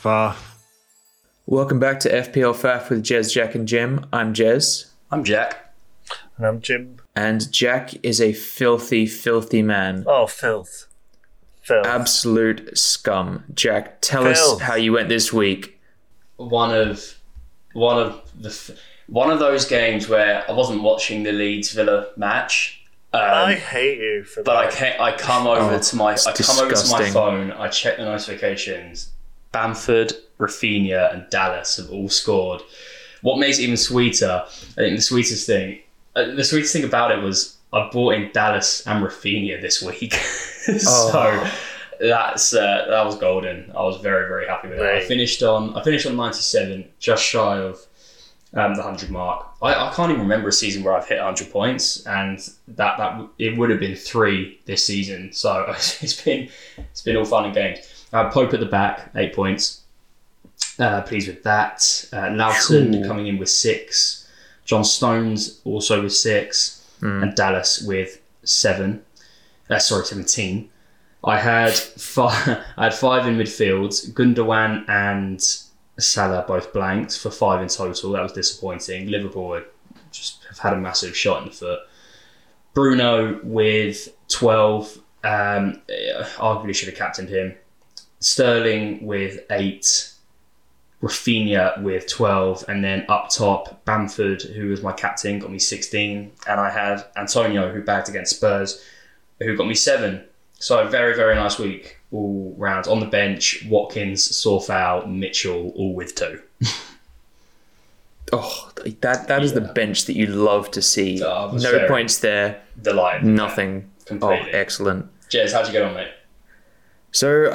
Far. Welcome back to FPL FAF with Jez, Jack, and Jim. I'm Jez, I'm Jack. And I'm Jim. and Jack is a filthy, filthy man. Oh, filth. Filth. Absolute scum. Jack, tell us how you went this week. One of one of the one of those games where I wasn't watching the Leeds Villa match. Um, I hate you for but I that. can I come over Oh, to my I come over to my phone. I check the notifications. Bamford, Raphinha, and Dallas have all scored. What makes it even sweeter? I think the sweetest thing, uh, the sweetest thing about it was I bought in Dallas and Raphinha this week, Oh. so that's uh, that was golden. I was very very happy with it. I finished on I finished on ninety seven, just shy of um, the hundred mark. I, I can't even remember a season where I've hit hundred points, and that that it would have been three this season. So it's been it's been all fun and games. Uh, Pope at the back, eight points. Uh, pleased with that. Uh, Lowton coming in with six. John Stones also with six, and Dallas with seven. Uh, sorry, seventeen. I had five. I had five in midfield. Gundogan and Salah both blanked for five in total. That was disappointing. Liverpool had just have had a massive shot in the foot. Bruno with twelve. Um, eh, arguably should have captained him. Sterling with eight. Raphinha with 12, and then up top, Bamford, who was my captain, got me 16, and I had Antonio, who bagged against Spurs, who got me 7. So, very, very nice week all round. On the bench, Watkins, Coufal, Mitchell, all with 2. Oh, that that is the bench that you love to see. Oh, no points there, Delighted. nothing. Oh, excellent. Jez, how'd you get on, mate? So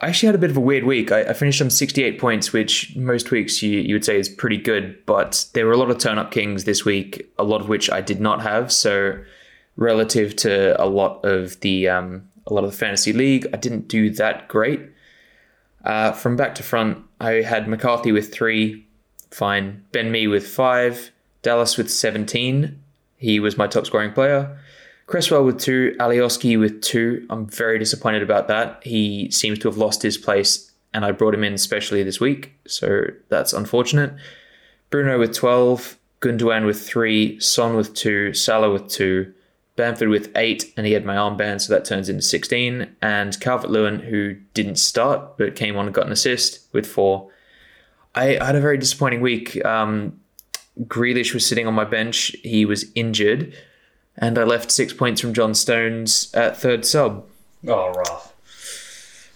I actually had a bit of a weird week. I, I finished on 68 points, which most weeks you, you would say is pretty good, but there were a lot of turn up kings this week, a lot of which I did not have. So relative to a lot of the um, a lot of the fantasy league, I didn't do that great. Uh, from back to front, I had McCarthy with three, fine. Ben Mee with five, Dallas with 17. He was my top scoring player. Cresswell with two, Alioski with two. I'm very disappointed about that. He seems to have lost his place, and I brought him in especially this week, so that's unfortunate. Bruno with 12, Gundogan with three, Son with two, Salah with two, Bamford with eight, and he had my armband, so that turns into 16. And Calvert Lewin, who didn't start but came on and got an assist with four. I, I had a very disappointing week. Um, Grealish was sitting on my bench, he was injured and I left six points from John Stones at third sub. Oh, rough.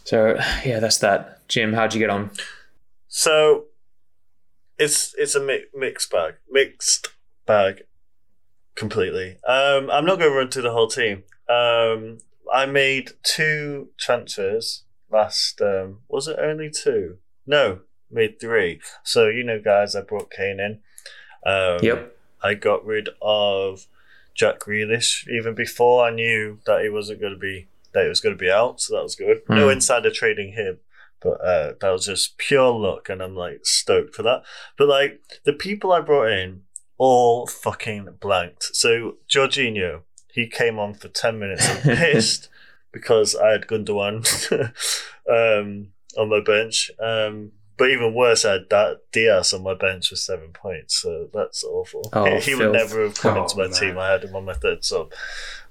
So yeah, that's that. Jim, how'd you get on? So, it's it's a mi- mixed bag. Mixed bag. Completely. Um, I'm not going to run through the whole team. Um, I made two transfers last. Um, was it only two? No, made three. So you know, guys, I brought Kane in. Um, Yep. I got rid of Jack Grealish even before I knew that he wasn't going to be that he was going to be out. So that was good. No Hmm. insider trading him, but uh, that was just pure luck, and I'm like stoked for that. But like the people I brought in, all fucking blanked. So Jorginho, he came on for ten minutes. I'm pissed because I had Gundogan um, on my bench. Um, but even worse, I had that Diaz on my bench with seven points. So that's awful. Oh, he he would never have come Oh, into my man. team. I had him on my third sub.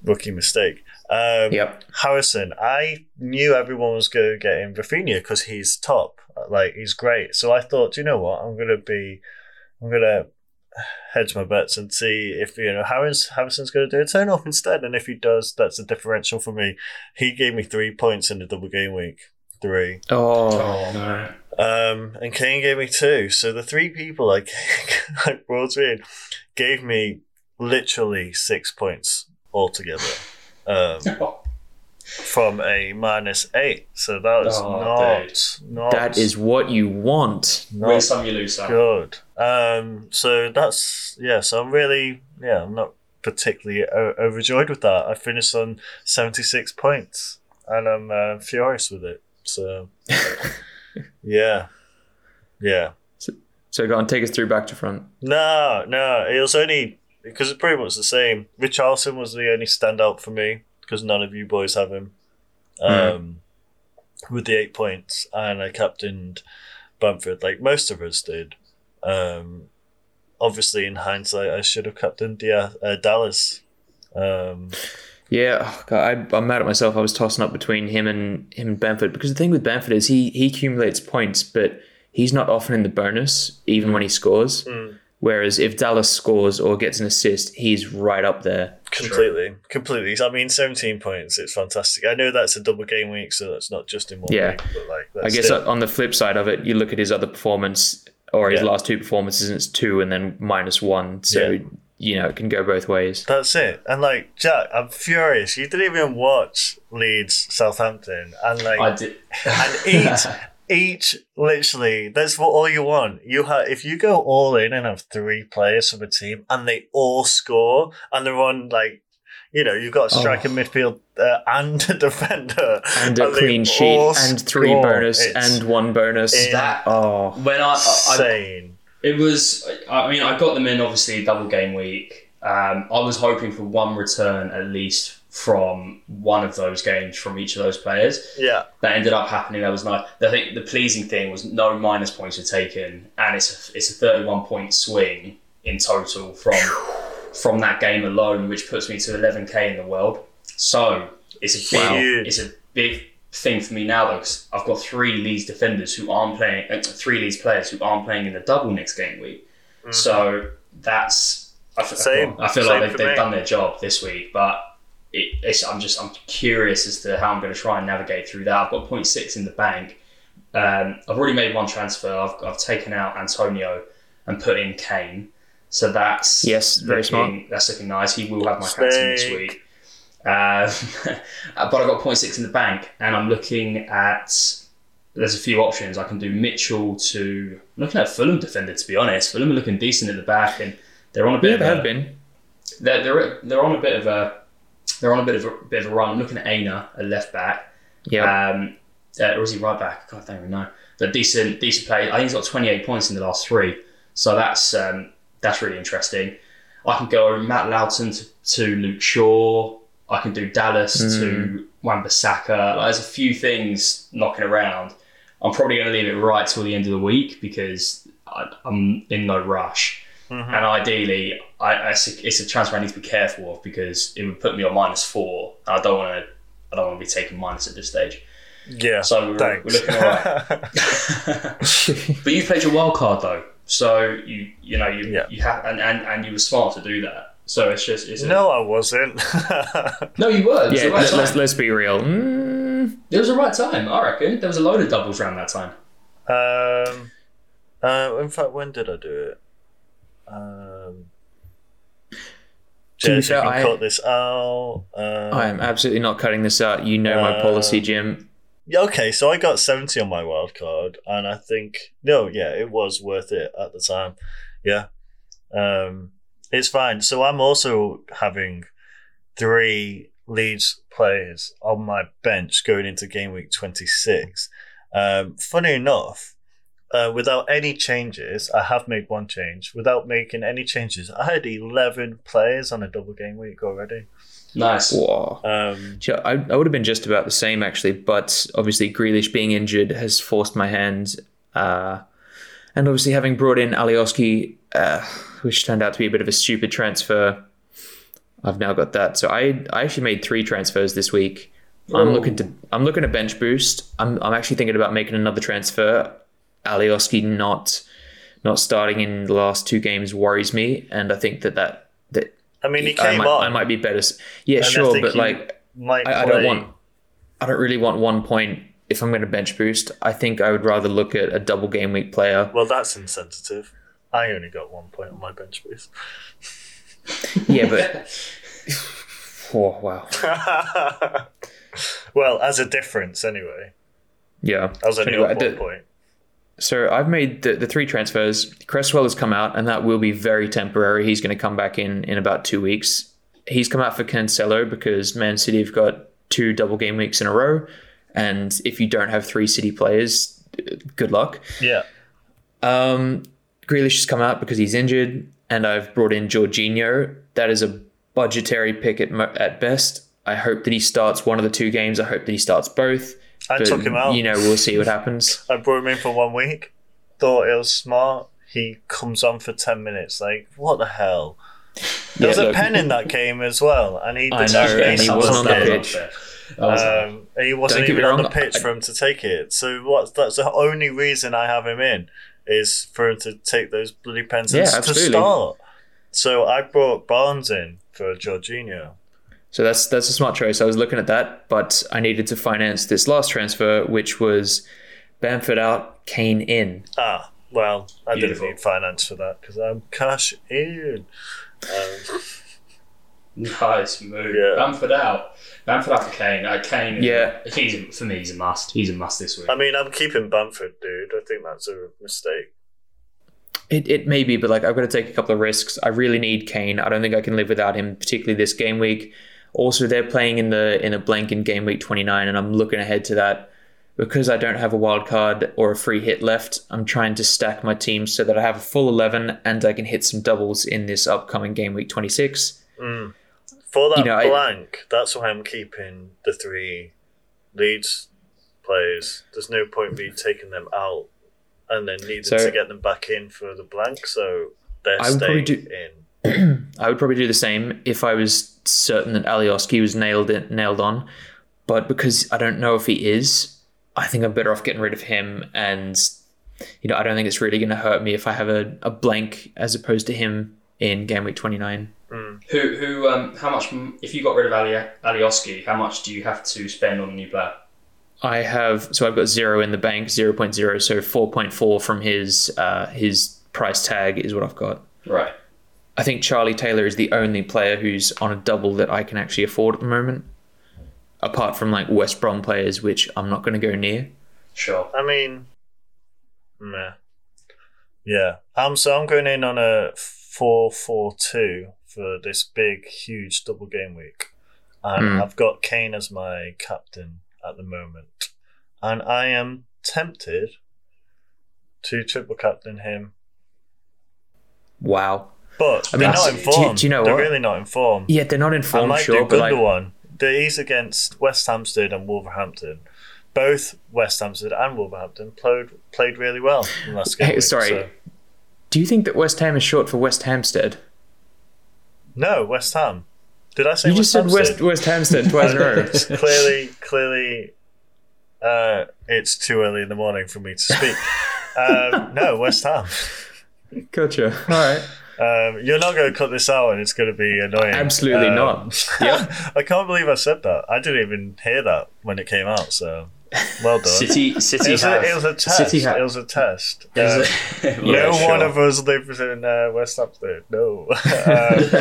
Rookie mistake. Um, Yep. Harrison, I knew everyone was going to get him Raphinha because he's top. Like, he's great. So I thought, you know what? I'm going to be, I'm going to hedge my bets and see if, you know, Harris, Harrison's going to do a turn off instead. And if he does, that's a differential for me. He gave me three points in the double game week. Three. Oh, Oh, no. Um, and Kane gave me two. So the three people I, I brought in gave me literally six points altogether. Um, from a minus eight. So that was Oh, not, not that is what you want. Win some, you lose some. good. Um, so that's yeah. So I'm really yeah. I'm not particularly o- overjoyed with that. I finished on seventy six points, and I'm uh, furious with it. So yeah, yeah. So go on, take us through back to front. No, no, it was only because it's pretty much the same. Richarlison was the only standout for me because none of you boys have him. Um, with the eight points, and I captained Bamford like most of us did. Um, obviously, in hindsight, I should have captained yeah, uh, Dallas. Um, Yeah, God, I, I'm mad at myself. I was tossing up between him and him and Bamford because the thing with Bamford is he he accumulates points, but he's not often in the bonus even when he scores. Hmm. Whereas if Dallas scores or gets an assist, he's right up there. completely, completely. I mean, seventeen points. It's fantastic. I know that's a double game week, so that's not just in one Yeah. week. But like, I guess still- on the flip side of it, you look at his other performance or his Yeah. last two performances, and it's two and then minus one. So Yeah. You know it can go both ways. That's it. And like Jack, I'm furious. You didn't even watch Leeds Southampton, and like I did. and each each literally that's what all you want. You have if you go all in and have three players from a team and they all score and they're on like you know you've got a striker, Oh. midfield, uh, and a defender, And a they clean sheet, and three score. bonus, It's and one bonus. That- oh, when I, I, I insane. It was. I mean, I got them in obviously double game week. Um, I was hoping for one return at least from one of those games from each of those players. Yeah, That ended up happening. That was nice. I think the pleasing thing was no minus points were taken, and it's a, it's a thirty-one point swing in total from from that game alone, which puts me to eleven k in the world. So it's a big Huge. it's a big thing for me now though, because I've got three Leeds defenders who aren't playing, uh, three Leeds players who aren't playing in the double next game week. So that's I feel, Same. I feel Same like they've, they've done their job this week, but it, it's, I'm just I'm curious as to how I'm going to try and navigate through that. I've got 0.6 in the bank. Um, I've already made one transfer. I've, I've taken out Antonio and put in Kane. So that's Yes, very looking, That's looking nice. He will have my captain this week. Uh, but I've got 0.6 in the bank, and I'm looking at. There's a few options. I can do Mitchell to. I'm looking at Fulham defender, to be honest. Fulham are looking decent at the back, and they're on a bit yeah, of they a, have been. they're, they're they're on a bit of a they're on a bit of a bit of a run. I'm looking at Aina, a left back. Yeah, Um, uh, or is he right back? God, I don't even know. But decent, decent play. I think he's got 28 points in the last three, so that's um, that's really interesting. I can go Matt Lowton to, to Luke Shaw. I can do Dallas to hmm. Wan-Bissaka. Like, there's a few things knocking around. I'm probably going to leave it right till the end of the week because I, I'm in no rush. Mm-hmm. And ideally, I, I, it's, a, it's a transfer I need to be careful of because it would put me on minus four. And I don't want to. I don't want to be taking minus at this stage. yeah. So we're, Thanks. we're looking alright. but you played your wild card though, so you you know you Yeah. you have and, and and you were smart to do that. So it's just it's a- no, I wasn't. no you were. Yeah. right Let, time. us let's be real. Mm, It was the right time. I reckon there was a load of doubles around that time. Um, uh, in fact, when did I do it? Um, To Jez, you fair, can I- cut this out. Um, I am absolutely not cutting this out. You know my Uh, policy, Jim. Okay, so I got 70 on my wild card, and I think, no, yeah, it was worth it at the time. Yeah. Um, it's fine. So I'm also having three Leeds players on my bench going into game week 26. Um, funny enough, uh, without any changes, I have made one change. Without making any changes, I had 11 players on a double game week already. Nice. Wow. Um, Yeah, I, I would have been just about the same actually, but obviously Grealish being injured has forced my hand. Uh, and obviously having brought in Alioski, uh, which turned out to be a bit of a stupid transfer, I've now got that. So I I actually made three transfers this week. I'm Oh. looking to I'm looking to bench boost. I'm I'm actually thinking about making another transfer. Alioski not not starting in the last two games worries me, and I think that that that I mean, he I came might, on. I might be better. Yeah, And sure, but like I, I don't want. I don't really want one point if I'm going to bench boost. I think I would rather look at a double game week player. Well, that's insensitive. I only got one point on my bench boost. Yeah, but oh wow, well, as a difference, anyway. yeah. Was only Anyway, one point. So I've made the, the three transfers. Cresswell has come out, and that will be very temporary. He's going to come back in in about two weeks. He's come out for Cancelo because Man City have got two double game weeks in a row, and if you don't have three City players, good luck. Yeah. Um, Grealish has come out because he's injured, and I've brought in Jorginho. That is a budgetary pick at at best. I hope that he starts one of the two games. I hope that he starts both. I But, took him out. You know, we'll see what happens. I brought him in for one week. Thought it was smart. He comes on for ten minutes. Like what the hell? There was Yeah, a look, pen in that game as well, and he I did know, and he wasn't on the pitch. Um, he wasn't even on the pitch I- for him to take it. So what? That's the only reason I have him in is for him to take those bloody pens Yeah, and to start. So I brought Barnes in for Jorginho. So that's that's a smart choice. I was looking at that, but I needed to finance this last transfer, which was Bamford out, Kane in. Ah, well, I Beautiful. didn't need finance for that because I'm cash in. Um, nice move. Yeah. Bamford out. Bamford out for Kane. Uh, Kane. Yeah. He's a, for me. He's a must. He's a must this week. I mean, I'm keeping Bamford, dude. I think that's a mistake. It, it may be, but like I've got to take a couple of risks. I really need Kane. I don't think I can live without him, particularly this game week. Also, they're playing in the in a blank in game week 29, and I'm looking ahead to that because I don't have a wild card or a free hit left. I'm trying to stack my team so that I have a full 11 and I can hit some doubles in this upcoming game week 26. Mm. For that You know, I- blank, that's why I'm keeping the three Leeds players. There's no point me taking them out and then needing So- to get them back in for the blank, so they're I would staying do- in. I would probably do the same if I was certain that Alioski was nailed in, nailed on, but because I don't know if he is, I think I'm better off getting rid of him. And you know, I don't think it's really going to hurt me if I have a, a blank as opposed to him in game week 29. Who? Who? Um. How much? If you got rid of Ali Alioski, how much do you have to spend on a new player? I have so I've got zero in the bank, 0.0, so 4.4 from his uh, his price tag is what I've got. Right. I think Charlie Taylor is the only player who's on a double that I can actually afford at the moment, apart from like West Brom players, which I'm not going to go near. Sure. I mean, meh. Yeah. Um, so I'm going in on a 4 4 2 for this big, huge double game week. And Hmm. I've got Kane as my captain at the moment. And I am tempted to triple captain him. Wow. But I mean, they're not do- in do- do you know they're what? really not informed. Yeah, they're not informed. I might sure, do but like, Gundogan. He's against West Hampstead and Wolverhampton. Both West Hampstead and Wolverhampton played played really well in last game. Hey, week, sorry. so- do you think that West Ham is short for West Hampstead? No, West Ham. Did I say You West just said Hampstead? West West Hampstead twice in a row. clearly, clearly, uh, it's too early in the morning for me to speak. um, no, West Ham. Gotcha. All right. Um, you're not going to cut this out, and it's going to be annoying. Absolutely Um, not. Yep. I can't believe I said that. I didn't even hear that when it came out. So, well done. City. City It was, have. a, it was a test. City have. It was a test. It was Um, a- no Yeah, one sure. of us lives in uh, West Hampstead. No. um,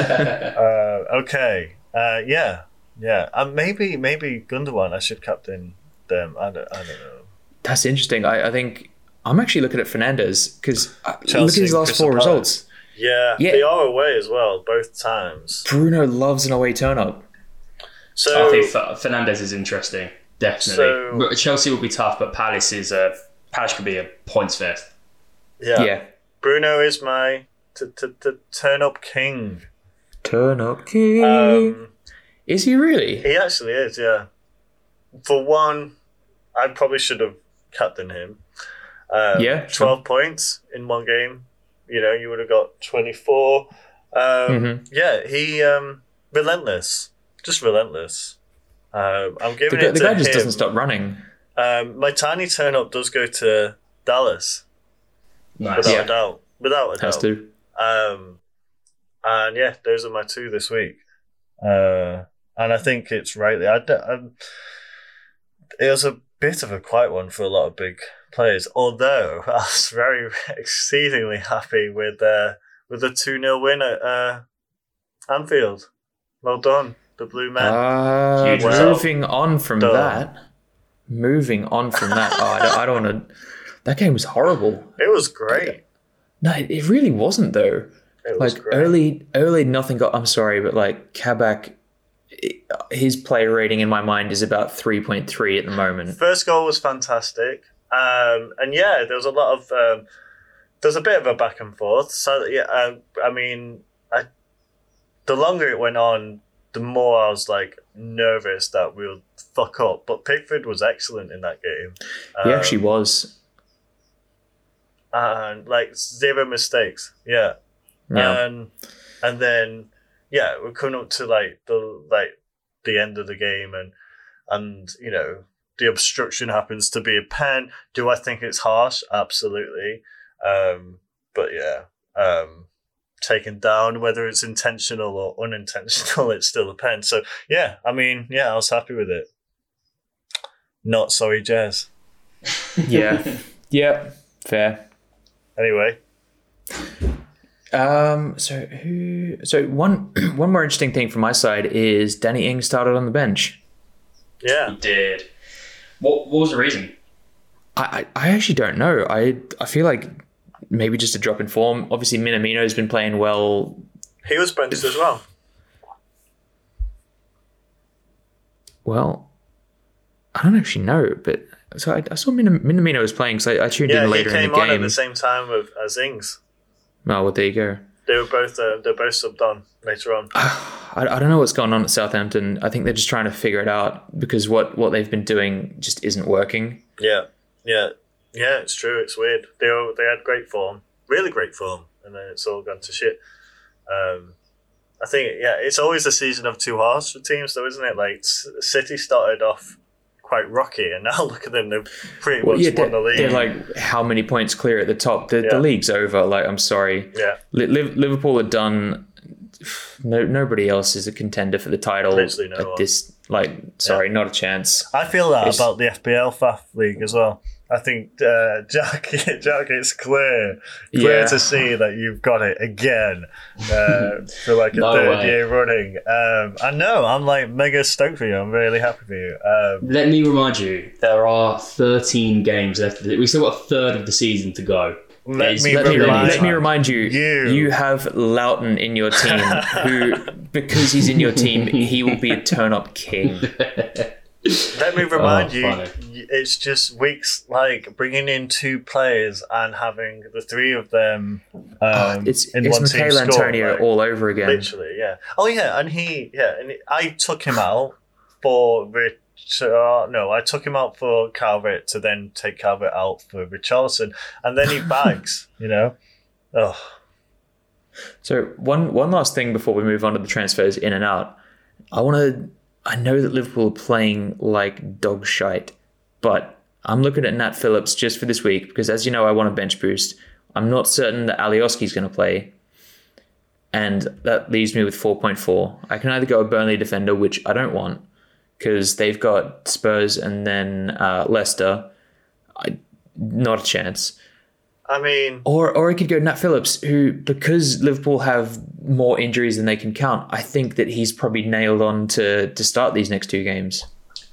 uh, okay. Uh, yeah. Yeah. And maybe maybe Gundogan. I should captain them. I don't, I don't know. That's interesting. I, I think I'm actually looking at Fernandes because look at his last Crystal four Palace. results. Yeah, Yeah. They are away as well, both times. Bruno loves an away turn up. So I think Fer- Fernandes is interesting. Definitely. So- Chelsea will be tough, but Palace is a Palace could be a points fest. yeah, Yeah. Bruno is my t- t- t- turn up king. Turn up king. Um, is he really? he actually is. Yeah. For one, I probably should have captained him. Um, Yeah, sure. 12 points in one game. You know, you would have got 24. Um, Mhm. Yeah, he um, relentless, just relentless. Um, I'm The, giving guy- it the to guy just him. doesn't stop running. Um, my tiny turn up does go to Dallas, Nice. without Yeah. a doubt. Without a Has doubt. to. Um, and yeah, those are my two this week. Uh, and I think it's rightly. I, d- um, it was a bit of a quiet one for a lot of big players. Although I was very exceedingly happy with uh, with the two 0 win at uh, Anfield. Well done, the Blue man. Uh, Huge moving on from Duh. that. Moving on from that. Oh, I don't, I don't want to. That game was horrible. it was great. No, it it really wasn't though. It was Like great. early, early nothing got. I'm sorry, but like Kabak, his player rating in my mind is about three point three at the moment. First goal was fantastic, um, and yeah, there was a lot of um, there's a bit of a back and forth. So yeah, uh, I mean, I, the longer it went on, the more I was like nervous that we'll fuck up, but Pickford was excellent in that game. He Um, actually was. and like zero mistakes. Yeah, Yeah. and and then yeah, we're coming up to like the like the end of the game, and and you know the obstruction happens to be a pen. Do I think it's harsh? Absolutely, um, but yeah, um, taken down whether it's intentional or unintentional, it's still a pen. So yeah, I mean, yeah, I was happy with it. Not sorry, Jazz. yeah. yeah. Fair. Anyway, Um, so who? So one one more interesting thing from my side is Danny Ings started on the bench. yeah. He did. What, what was the reason? I, I I actually don't know. I I feel like maybe just a drop in form. Obviously, Minamino's been playing well. He was benched as well. Well, I don't actually know, but so I, I saw Mina- Minamino was playing because I, I tuned Yeah, in he later in came the on at the same time with, as Ings. Oh, well, there you go. They were both uh, they're both subbed on later on. I, I don't know what's going on at Southampton. I think they're just trying to figure it out because what, what they've been doing just isn't working. Yeah, yeah, yeah. It's true. It's weird. They were, they had great form, really great form, and then it's all gone to shit. Um, I think yeah, it's always a season of two halves for teams, though, isn't it? Like City started off quite rocky, and now look at them. They've pretty Well, much yeah, won the league. they're like how many points clear at the top? The, Yeah. the league's over. Like, I'm sorry. yeah, Li- Liverpool are done. No, nobody else is a contender for the title no at one. this. Like, sorry, not a chance. I feel that It's- about the FPL FAF league as well. I think uh, Jack, Jack, it's clear, clear Yeah. to see that you've got it again uh, for like a No third way. year running. Um, I know, I'm like mega stoked for you. I'm really happy for you. Um, Let me remind you, there are 13 games left. We still got a third of the season to go. let It's- me Let me, remind let me remind you, You. you have Lowton in your team, who, because he's in your team, he will be a turn up king. Let me remind Oh, you, funny. it's just weeks like bringing in two players and having the three of them um, It's, in it's one team Michael score, Antonio like- all over again. Literally, yeah. Oh, yeah, and he, yeah, and I took him out for Rich. Uh, no, I took him out for Calvert to then take Calvert out for Richarlison, and then he bags, you know. Oh, So one one last thing before we move on to the transfers in and out. I want to. I know that Liverpool are playing like dog shite, but I'm looking at Nat Phillips just for this week because, as you know, I want a bench boost. I'm not certain that Alioski's going to play, and that leaves me with 4.4. I can either go a Burnley defender, which I don't want because they've got Spurs and then uh, Leicester. I, not a chance. I mean, Or or I could go Nat Phillips, who because Liverpool have more injuries than they can count, I think that he's probably nailed on to to start these next two games.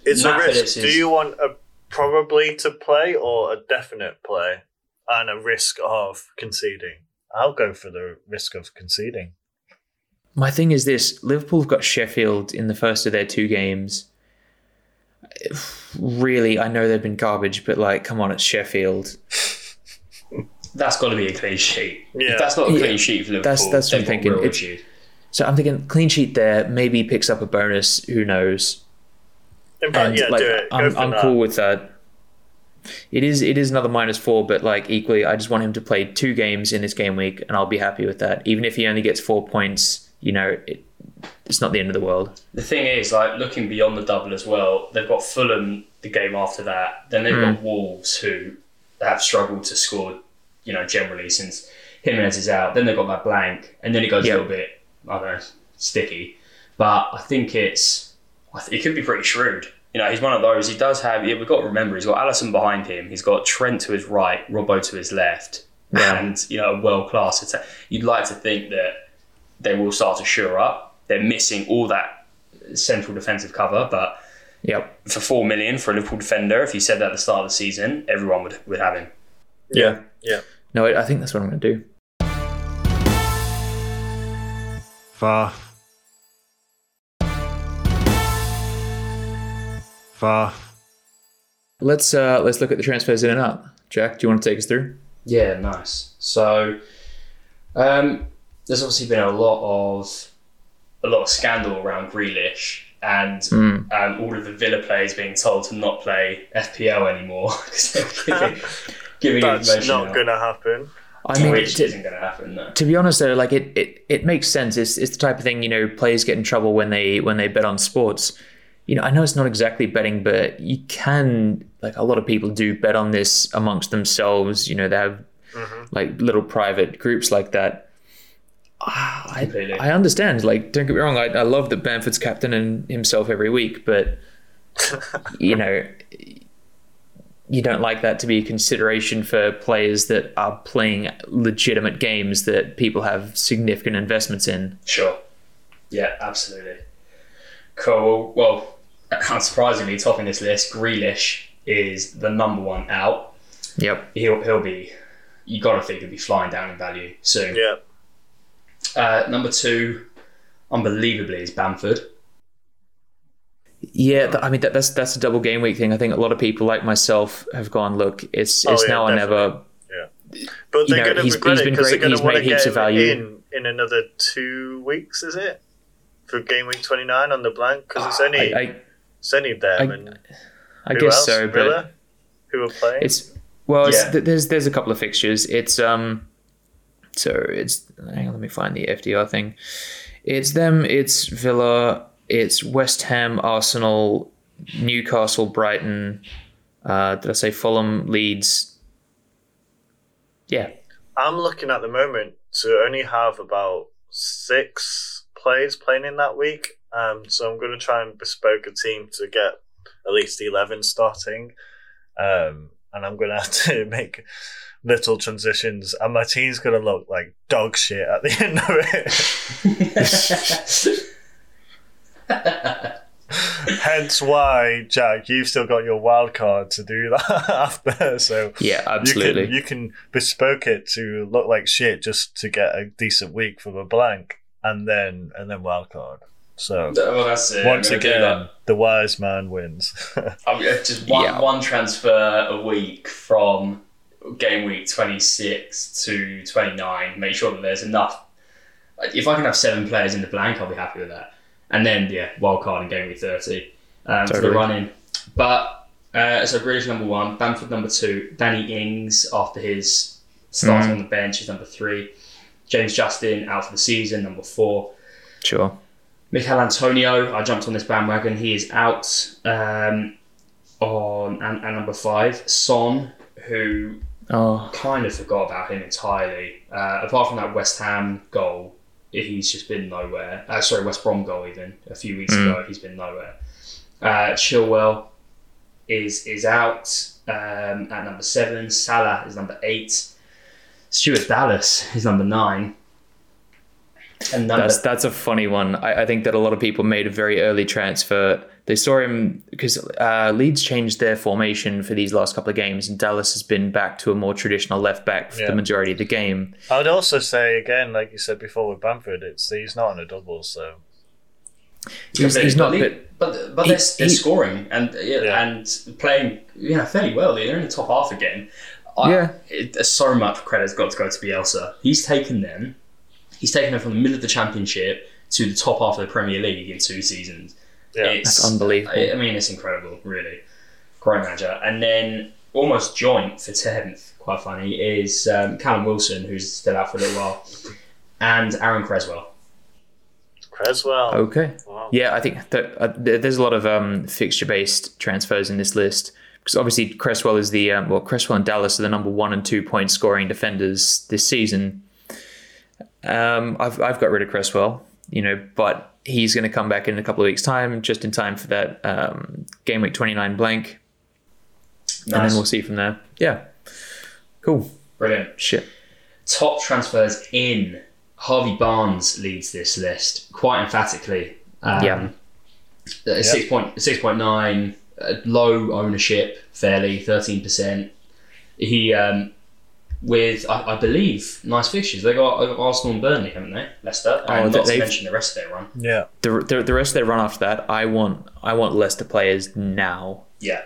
it's Matt a risk. Phillips Do is- you want a probably to play or a definite play and a risk of conceding? I'll go for the risk of conceding. My thing is this: Liverpool have got Sheffield in the first of their two games. Really, I know they've been garbage, but like, come on, it's Sheffield. That's got to be a clean sheet. Yeah. If that's not a Yeah. clean sheet for Liverpool, That's- that's what I'm thinking. real It's- issues. So I'm thinking clean sheet there. Maybe picks up a bonus. Who knows? Fact, And yeah, like, do it. I'm, I'm cool with that. It is it is another minus four, but like equally, I just want him to play two games in this game week, and I'll be happy with that. Even if he only gets four points, you know, it, it's not the end of the world. The thing is, like looking beyond the double as well, they've got Fulham the game after that. Then they've Hmm. got Wolves who have struggled to score, you know, generally since Jimenez is out. Then they've got that blank, and then it goes Yeah. a little bit, I don't know, sticky. But I think it's, it could be pretty shrewd. You know, he's one of those. He does have. Yeah, we've got to remember he's got Alisson behind him. He's got Trent to his right, Robbo to his left, Yeah. and you know, a world class attack. You'd like to think that they will start to shore up. They're missing all that central defensive cover, but Yep. for four million for a Liverpool defender, if you said that at the start of the season, everyone would would have him. Yeah, yeah. No, I I think that's what I'm going to do. Far. Far. Let's uh let's look at the transfers in and out. Jack, do you want to take us through? Yeah, nice. So, um, there's obviously been a lot of a lot of scandal around Grealish, and Mm. um, all of the Villa players being told to not play FPL anymore because they're giving, giving That's information not out, going to happen. I mean, which to, isn't going to happen. No. to be honest though, like it, it, it makes sense. It's, it's the type of thing you know players get in trouble when they when they bet on sports. You know, I know it's not exactly betting, but you can like a lot of people do bet on this amongst themselves. You know, they have like little private groups like that. Ah, I, I understand. Like, don't get me wrong. I, I love that Bamford's captain and himself every week, but you know, you don't like that to be a consideration for players that are playing legitimate games that people have significant investments in. Sure. Yeah, absolutely. Cool. Well, unsurprisingly, topping this list, Grealish is the number one out. Yep. He'll he'll be. You got to think he'll be flying down in value soon. Yeah. Uh, number two, unbelievably, is Bamford. Yeah, th- I mean that, that's that's a double game week thing. I think a lot of people like myself have gone. Look, it's Oh, it's yeah, now or never. Yeah, But they're going to regret he's it been because they're great, going he's to want to get value. in in another two weeks, is it? For game week 29 on the blank? Because it's only, I, I, it's only them I- and I guess else? so, but? Who are playing? It's well, Yeah. th- there's there's a couple of fixtures. It's um, so it's hang on, let me find the FDR thing. It's them. It's Villa. It's West Ham, Arsenal, Newcastle, Brighton. Uh, did I say Fulham, Leeds? Yeah, I'm looking at the moment to only have about six players playing in that week. Um, so I'm going to try and bespoke a team to get at least 11 starting. Um, and I'm going to have to make little transitions. And my team's going to look like dog shit at the end of it. Hence why, Jack, you've still got your wild card to do that after. So yeah, you absolutely. can you can bespoke it to look like shit just to get a decent week from a blank, and then and then wild card. So well, that's it. once I'm gonna do again, the wise man wins. I'm just one Yeah. one transfer a week from game week 26 to 29. Make sure that there's enough. If I can have seven players in the blank, I'll be happy with that. And then yeah, wild card in game week 30 um, for the Totally. run in. But uh, so Grealish number one, Bamford number two, Danny Ings after his start Mhm. on the bench is number three, James Justin out for the season number four. sure. Michail Antonio, I jumped on this bandwagon. He is out um, on and, and number five. Son, who Oh, kind of forgot about him entirely. Uh, apart from that West Ham goal, he's just been nowhere. Uh, sorry, West Brom goal even a few weeks Mm. ago, he's been nowhere. Uh, Chilwell is is out um, at number seven. Salah is number eight. Stuart Dallas is number nine. And number that's that's a funny one. I, I think that a lot of people made a very early transfer. They saw him because uh, Leeds changed their formation for these last couple of games, and Dallas has been back to a more traditional left back for Yeah. the majority of the game. I would also say again, like you said before with Bamford, it's he's not on a double, so He's, he's not, but but but, but he- they're, they're he- scoring and yeah, Yeah. and playing you know fairly well. They're in the top half again. I, Yeah. it, so much credit's got to go to Bielsa. He's taken them. He's taken them from the middle of the championship to the top half of the Premier League in two seasons. Yeah. It's That's unbelievable. I, I mean, it's incredible, really. Great manager. And then almost joint for tenth, quite funny, is um, Callum Wilson, who's still out for a little while, and Aaron Cresswell. Cresswell. okay. Wow. Yeah, I think that uh, there's a lot of um, fixture-based transfers in this list because obviously Cresswell is the um, well, Cresswell and Dallas are the number one and two point scoring defenders this season. Um, I've I've got rid of Cresswell, you know, but he's going to come back in a couple of weeks' time, just in time for that um, game week 29 blank, and then we'll see from there. Yeah, cool. Brilliant. Shit. top transfers in. Harvey Barnes leads this list quite emphatically. Um, Yeah. uh, Six point six point nine, uh, low ownership, fairly thirteen percent. He um, with I, I believe nice fixtures. They got Arsenal and Burnley, haven't they? Leicester, Oh, and they- not to mention the rest of their run. Yeah. The, the the rest of their run after that, I want I want Leicester players now. Yeah,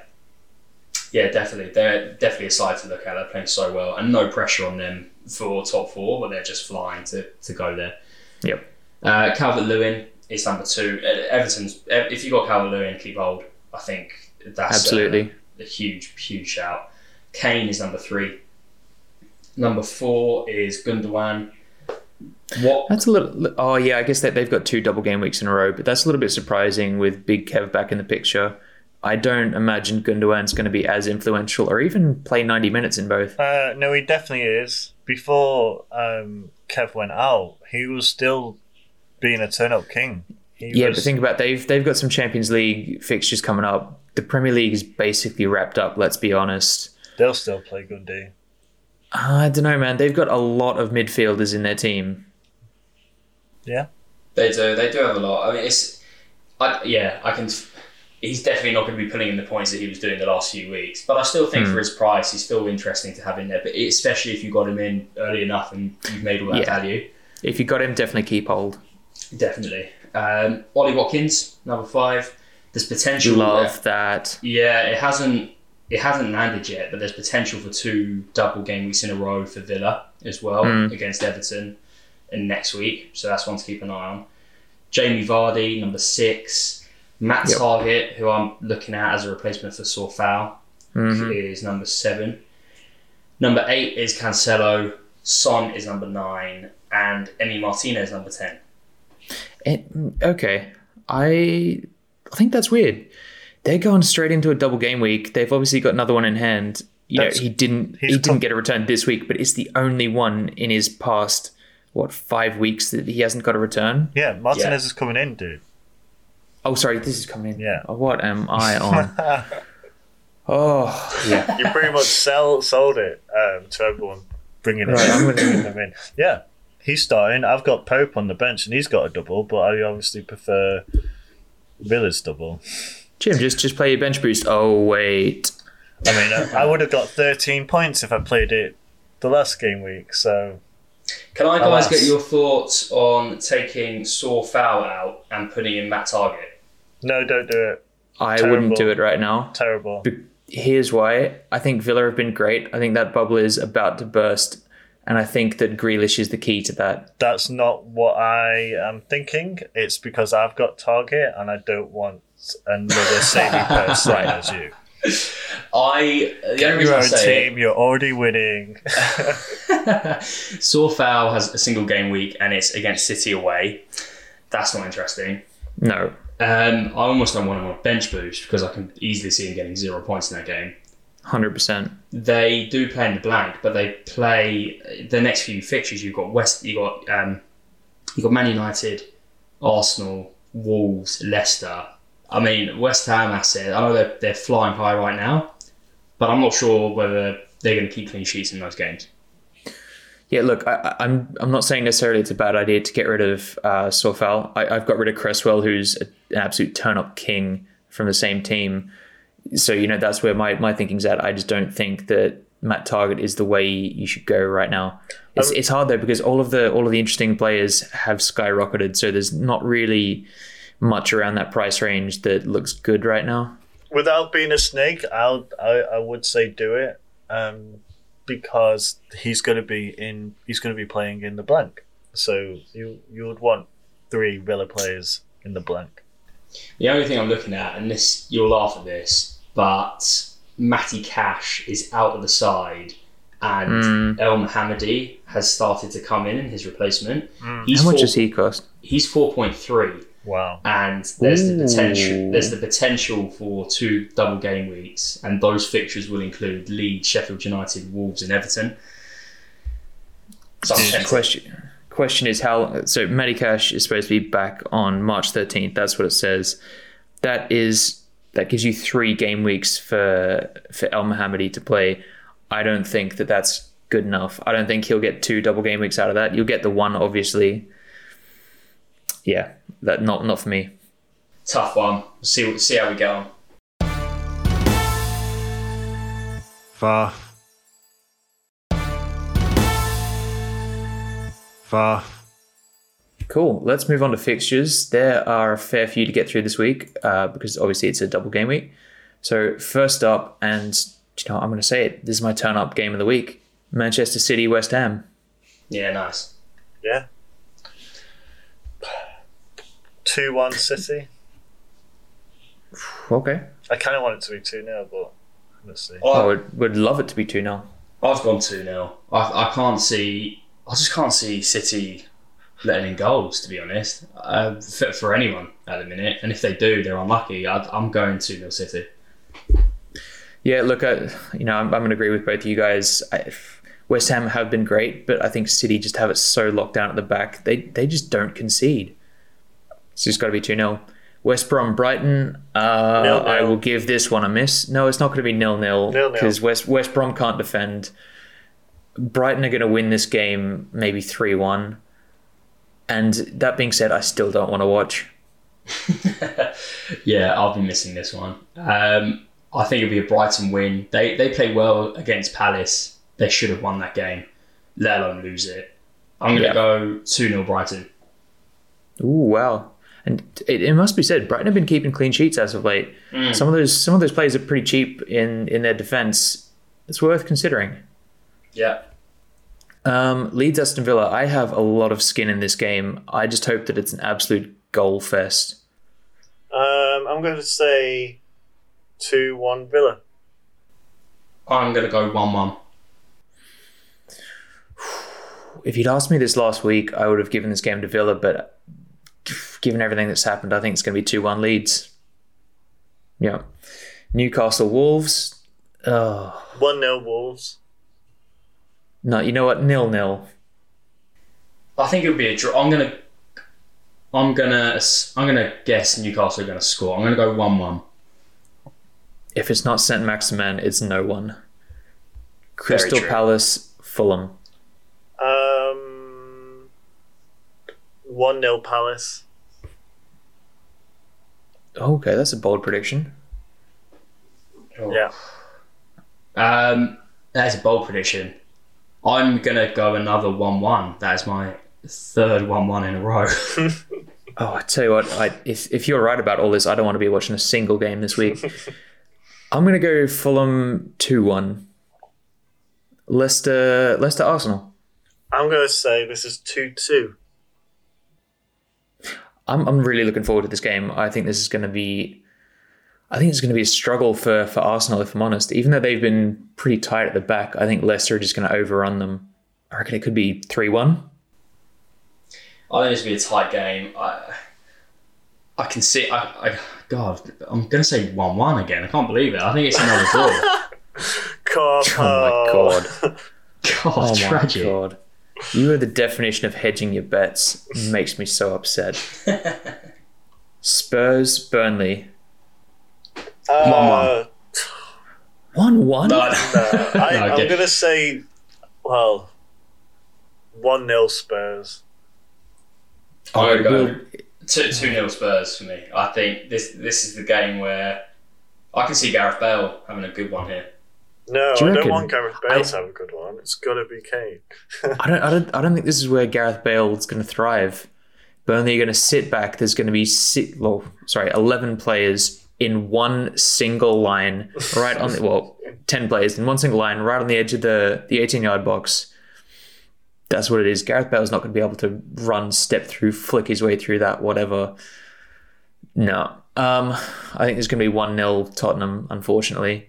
yeah, definitely. They're definitely a side to look at. They're playing so well, and no pressure on them for top four, but they're just flying to to go there. Yep. Uh, Calvert Lewin is number two. Everton's if you got Calvert Lewin, keep hold. I think that's Absolutely. a huge, huge shout. Kane is number three. Number four is Gundogan. What That's a little. Oh yeah, I guess that they've got two double game weeks in a row, but that's a little bit surprising with Big Kev back in the picture. I don't imagine Gundogan's going to be as influential or even play 90 minutes in both. Uh, no, he definitely is. Before um, Kev went out, he was still being a turn up king. He Yeah, was, but think about they've they've got some Champions League fixtures coming up. The Premier League is basically wrapped up. Let's be honest. they'll still play Gundy. I don't know, man. They've got a lot of midfielders in their team. Yeah. they do, they do have a lot. I mean, it's, I, yeah, I can. He's definitely not going to be pulling in the points that he was doing the last few weeks, but I still think Hmm. for his price, he's still interesting to have in there. But especially if you got him in early enough and you've made all that Yeah. value. If you got him, definitely keep hold. Definitely. Um, Ollie Watkins, number five. There's potential. Love that. Yeah, it hasn't it hasn't landed yet, but there's potential for two double game weeks in a row for Villa as well Mm. against Everton and next week. So that's one to keep an eye on. Jamie Vardy, number six. Matt Yep. Targett, who I'm looking at as a replacement for Coufal, Mhm. is number seven. Number eight is Cancelo. Son is number nine, and Emi Martinez number ten. It, okay, I I think that's weird. They're going straight into a double game week. They've obviously got another one in hand. You know, he didn't he didn't com- get a return this week, but it's the only one in his past what five weeks that he hasn't got a return. Yeah, Martinez Yeah. is coming in, dude. Oh, sorry, this is coming in. Yeah. Oh, what am I on? oh, yeah. you pretty much sell sold it um, to everyone, bringing, it Right, I'm gonna- bringing them in. Yeah, he's starting. I've got Pope on the bench, and he's got a double, but I obviously prefer Villa's double. Jim, just just play your bench boost. Oh wait, I mean, I, I would have got 13 points if I played it the last game week. So Can I guys Alas. get your thoughts on taking Coufal out and putting in Matt Targett? no, don't do it. I Terrible. wouldn't do it right now. Terrible. Here's why. I think Villa have been great. I think that bubble is about to burst, and I think that Grealish is the key to that. That's not what I am thinking. It's because I've got Targett, and I don't want another saving person Right. as you. I the Get only your own say team. You're already winning. it, Coufal has a single game week and it's against City away. That's not interesting. No, Um, I almost don't want him on bench boost because I can easily see him getting zero points in that game. hundred percent. They do play in the blank, but they play the next few fixtures. You've got West, you got um, you got Man United, Arsenal, Wolves, Leicester. I mean, West Ham asset. I know they're they're flying high right now, but I'm not sure whether they're going to keep clean sheets in those games. Yeah, look, I, I- I'm I'm not saying necessarily it's a bad idea to get rid of uh, Coufal. I, I've got rid of Cresswell, who's an absolute turn up king from the same team. So you know that's where my, my thinking's at. I just don't think that Matt Targett is the way you should go right now. It's, it's hard though because all of the all of the interesting players have skyrocketed. So there's not really much around that price range that looks good right now. Without being a snake, I'll, I I would say do it, um, because he's going to be in. He's going to be playing in the blank. So you you would want three Villa players in the blank. The only thing I'm looking at, and this you'll laugh at this, but Matty Cash is out of the side, and Elmohamady has started to come in in his replacement. He's How much four, does he cost? He's four point three, Wow. and there's the potential. There's the potential for two double game weeks, and those fixtures will include Leeds, Sheffield United, Wolves, and Everton. So I'm question question is how so Matty Cash is supposed to be back on March 13th that's what it says that is that gives you 3 game weeks for for Elmohamady to play I don't think that that's good enough I don't think he'll get two double game weeks out of that you'll get the one obviously yeah that not not for me tough one. We'll see see how we get on. Far. Far. Cool. Let's move on to fixtures. There are a fair few to get through this week uh, because obviously it's a double game week. So first up, and you know what, I'm going to say it. This is my turn up game of the week: Manchester City West Ham. Yeah, nice. Yeah. 2 1 City. Okay. I kind of want it to be 2 0, but let's see. I would, would love it to be 2 0. I've gone 2 0. I, I can't see, I just can't see City letting in goals, to be honest, uh, for, for anyone at the minute. And if they do, they're unlucky. I, I'm going 2 0 City. Yeah, look, I, you know, I'm, I'm going to agree with both of you guys. I, West Ham have been great, but I think City just have it so locked down at the back. They they just don't concede. It's just got to be 2 0. West Brom Brighton, uh, Nil-nil. I will give this one a miss. No, it's not going to be nil nil Nil-nil. because West West Brom can't defend. Brighton are going to win this game maybe 3 1. And that being said, I still don't want to watch. yeah, I'll be missing this one. Um, I think it'll be a Brighton win. They they play well against Palace. They should have won that game, let alone lose it. I'm going to Yeah. go 2 0 Brighton. Ooh, wow. And it, it must be said, Brighton have been keeping clean sheets as of late. Some of those some of those players are pretty cheap in, in their defence. It's worth considering. Yeah. Um, Leeds Aston Villa, I have a lot of skin in this game. I just hope that it's an absolute goal fest. Um, I'm going to say 2 1 Villa. I'm going to go 1 1. If you'd asked me this last week, I would have given this game to Villa, but given everything that's happened, I think it's going to be 2 1 Leeds. Yeah. Newcastle Wolves. Oh, 1 0 Wolves. no, you know what? Nil nil. I think it'll be a draw. I'm gonna, I'm gonna, I'm gonna guess Newcastle are gonna score. I'm gonna go one-one. If it's not Saint Maximin, it's no one. Crystal. Palace, Fulham. Um, 1 0 Palace. Okay, that's a bold prediction. Yeah. Um, that's a bold prediction. I'm gonna go another one-one. That is my third one-one in a row. Oh, I tell you what, I, if if you're right about all this, I don't want to be watching a single game this week. I'm gonna go Fulham two one. Leicester Leicester Arsenal. I'm going to say this is 2 2. I'm I'm really looking forward to this game. I think this is going to be, I think it's going to be a struggle for for Arsenal. If I'm honest, even though they've been pretty tight at the back, I think Leicester are just going to overrun them. I reckon it could be three one. I think this to be a tight game. I, I can see. I, I, God, I'm gonna say one-one again. I can't believe it. I think it's another draw. Carpo. Oh my god. God, Oh tragic. my god. You are the definition of hedging your bets. It makes me so upset. Spurs, Burnley. Uh, 1 1? No, no, I, No, I'm okay. going to say, well, 1 0 Spurs. I'm gonna go two two nil Spurs for me. I think this this is the game where I can see Gareth Bale having a good one here. No, Do I don't want Gareth Bale to have a good one. It's got to be Kane. I don't, I don't, I don't think this is where Gareth Bale is going to thrive. Burnley are going to sit back. There's going to be six, well, sorry, eleven players in one single line, right on the well, ten players in one single line, right on the edge of the the eighteen yard box. That's what it is. Gareth Bale's not going to be able to run, step through, flick his way through that, whatever. No, um, I think there's going to be one 0 Tottenham. Unfortunately,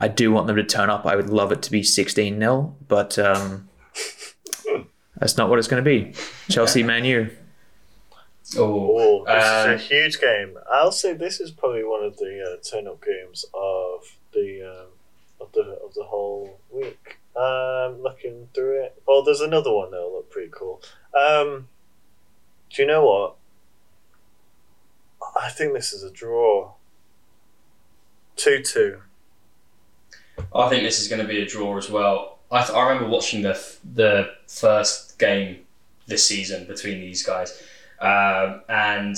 I do want them to turn up. I would love it to be sixteen 0 but. Um, that's not what it's going to be. Chelsea, Man U. Oh, Oh, this um, is a huge game. I'll say this is probably one of the uh, turn-up games of the um, of the of the whole week. Um, looking through it, oh, there's another one that'll look pretty cool. Um, do you know what? I think this is a draw. Two-two. I think this is going to be a draw as well. I, th- I remember watching the f- the first game this season between these guys, um, and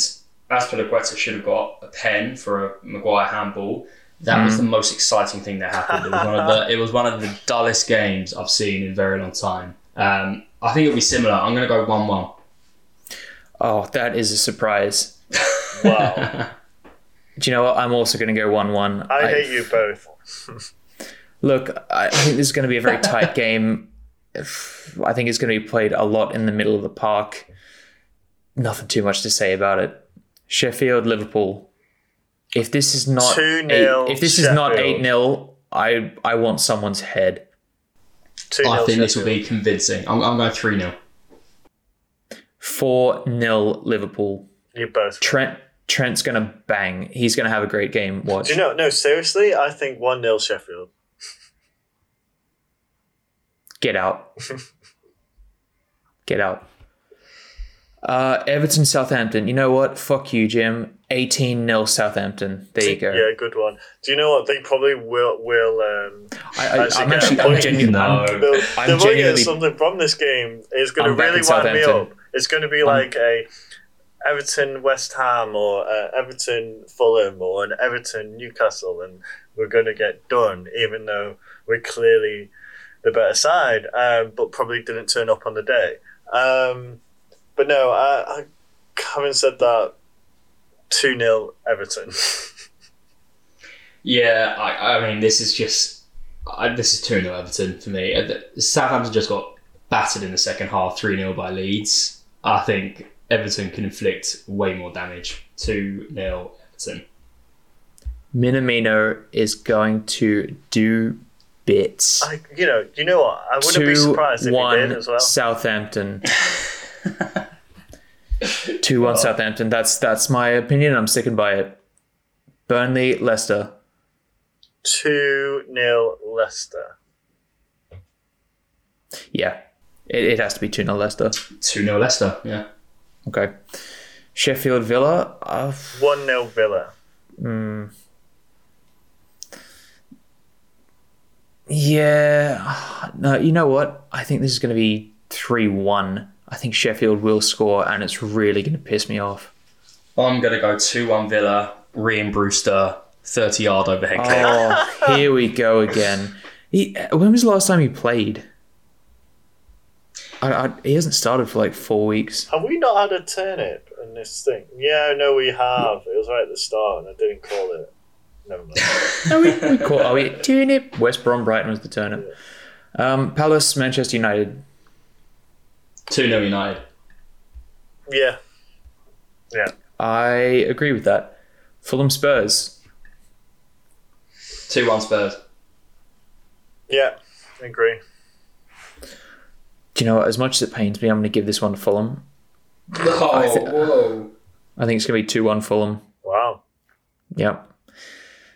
Azpilicueta should have got a pen for a Maguire handball. That was the most exciting thing that happened. It was one of the it was one of the dullest games I've seen in a very long time. Um, I think it'll be similar. I'm going to go one one. Oh, that is a surprise. Wow, Do you know what? I'm also going to go 1 1. I hate you both. Look, I I think this is going to be a very tight game. I think it's going to be played a lot in the middle of the park. Nothing too much to say about it. Sheffield Liverpool. If this is not 2-0 eight, if this is not Sheffield. eight 0 I I want someone's head. 2 I think this will be convincing. I'm, I'm going 3 0. Four 0 Liverpool. You both. Trent Trent's gonna bang. He's gonna have a great game. Watch. Do you know? No, seriously, I think 1 0 Sheffield. Get out. Get out. Uh, Everton Southampton. You know what? Fuck you, Jim. 18 0 Southampton. There you go. Yeah, good one. Do you know what? They probably will. will um, I, I, Actually, I'm actually. I'm I'm genuine. No. I'm- they'll, I'm they might get genuinely- something from this game. It's going to really wind me up. It's going to be like a Everton West Ham or uh, Everton Fulham or an Everton Newcastle, and we're going to get done, even though we're clearly the better side, um, but probably didn't turn up on the day. Um, but no, I, I, having said that, 2 0 Everton. Yeah, I, I mean, this is just. I, this is 2 0 Everton for me. Uh, Southampton just got battered in the second half 3 0 by Leeds. I think Everton can inflict way more damage. 2 0 Everton. Minamino is going to do bits. I, you know, you know what? I wouldn't be surprised if he one did as well. Southampton. Two one Southampton. That's that's my opinion. I'm sticking by it. Burnley, Leicester. 2 0 Leicester. Yeah, it, it has to be two 0 Leicester. 2 0 Leicester, yeah. Okay. Sheffield Villa. Uh, 1 0 Villa. Yeah. No, you know what? I think this is going to be three one. I think Sheffield will score, and it's really going to piss me off. I'm going to go 2 1 Villa, Rian Brewster, 30 yard overhead kick. Oh, here we go again. He, when was the last time he played? I, I, he hasn't started for like four weeks. Have we not had a turnip in this thing? Yeah, no, we have. It was right at the start, and I didn't call it. Never mind. Oh, we, we caught. Oh, we turnip. West Brom, Brighton was the turnip. Um, Palace, Manchester United. 2 0 United. yeah. Yeah. I agree with that. Fulham, Spurs. 2 1 Spurs. Yeah. I agree. Do you know what? As much as it pains me, I'm going to give this one to Fulham. Oh, thi- whoa. I think it's going to be two one Fulham. Wow. Yep.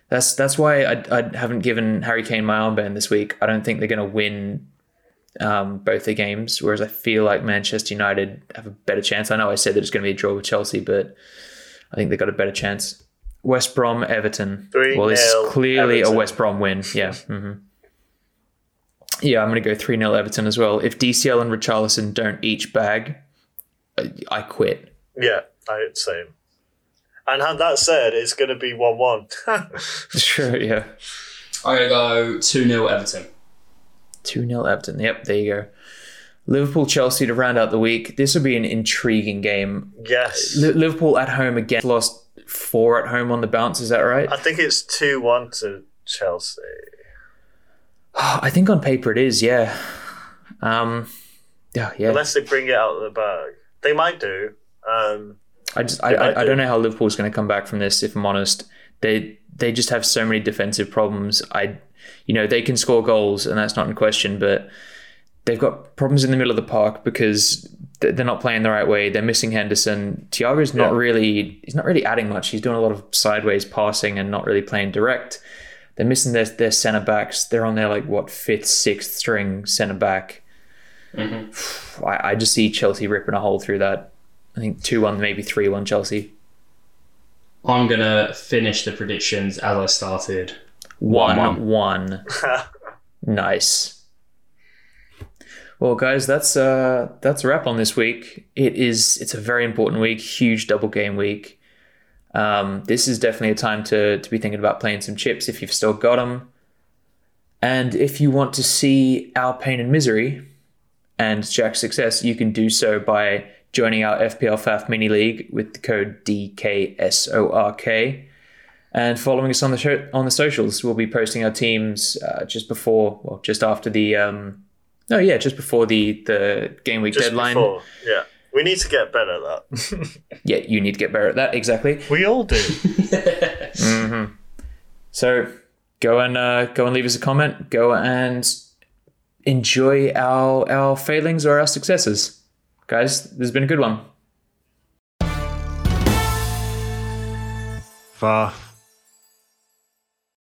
That's that's why I, I haven't given Harry Kane my armband this week. I don't think they're going to win um, both the games. Whereas I feel like Manchester United have a better chance. I know I said that it's going to be a draw with Chelsea, but I think they've got a better chance. West Brom, Everton. Three well, this nil is clearly Everton. a West Brom win. Yeah. hmm Yeah, I'm going to go 3 0 Everton as well. If DCL and Richarlison don't each bag, I, I quit. Yeah, I same. And had that said, it's going to be 1 1. Sure, yeah. I'm going to go 2 0 Everton. 2 0 Everton. Yep, there you go. Liverpool Chelsea to round out the week. This will be an intriguing game. yes. Li- Liverpool at home again. Lost four at home on the bounce. Is that right? I think it's 2 1 to Chelsea. I think on paper it is. Yeah. Um. Yeah. Yeah. Unless they bring it out of the bag. They might do. Um, I just I, I, I do. don't know how Liverpool's going to come back from this. If I'm honest, they they just have so many defensive problems. I, you know, they can score goals and that's not in question, but they've got problems in the middle of the park because they're not playing the right way. They're missing Henderson. Thiago's not Yeah. really he's not really adding much. He's doing a lot of sideways passing and not really playing direct. They're missing their their centre backs. They're on their like what fifth, sixth string centre back. Mm-hmm. I, I just see Chelsea ripping a hole through that. I think two one, maybe three one Chelsea. I'm going to finish the predictions as I started. One One. one. nice. Well, guys, that's uh that's a wrap on this week. It is it's a very important week, huge double game week. Um, this is definitely a time to to be thinking about playing some chips if you've still got them. And if you want to see our pain and misery and Jack's success, you can do so by joining our FPL FAF mini league with the code DKSORK and following us on the show on the socials. We'll be posting our teams uh, just before, well, just after the, um, oh yeah, just before the the game week just deadline. before. Yeah. We need to get better at that. Yeah, you need to get better at that. Exactly. we all do. So go and uh, go and leave us a comment. Go and enjoy our our failings or our successes, guys. This has been a good one. Far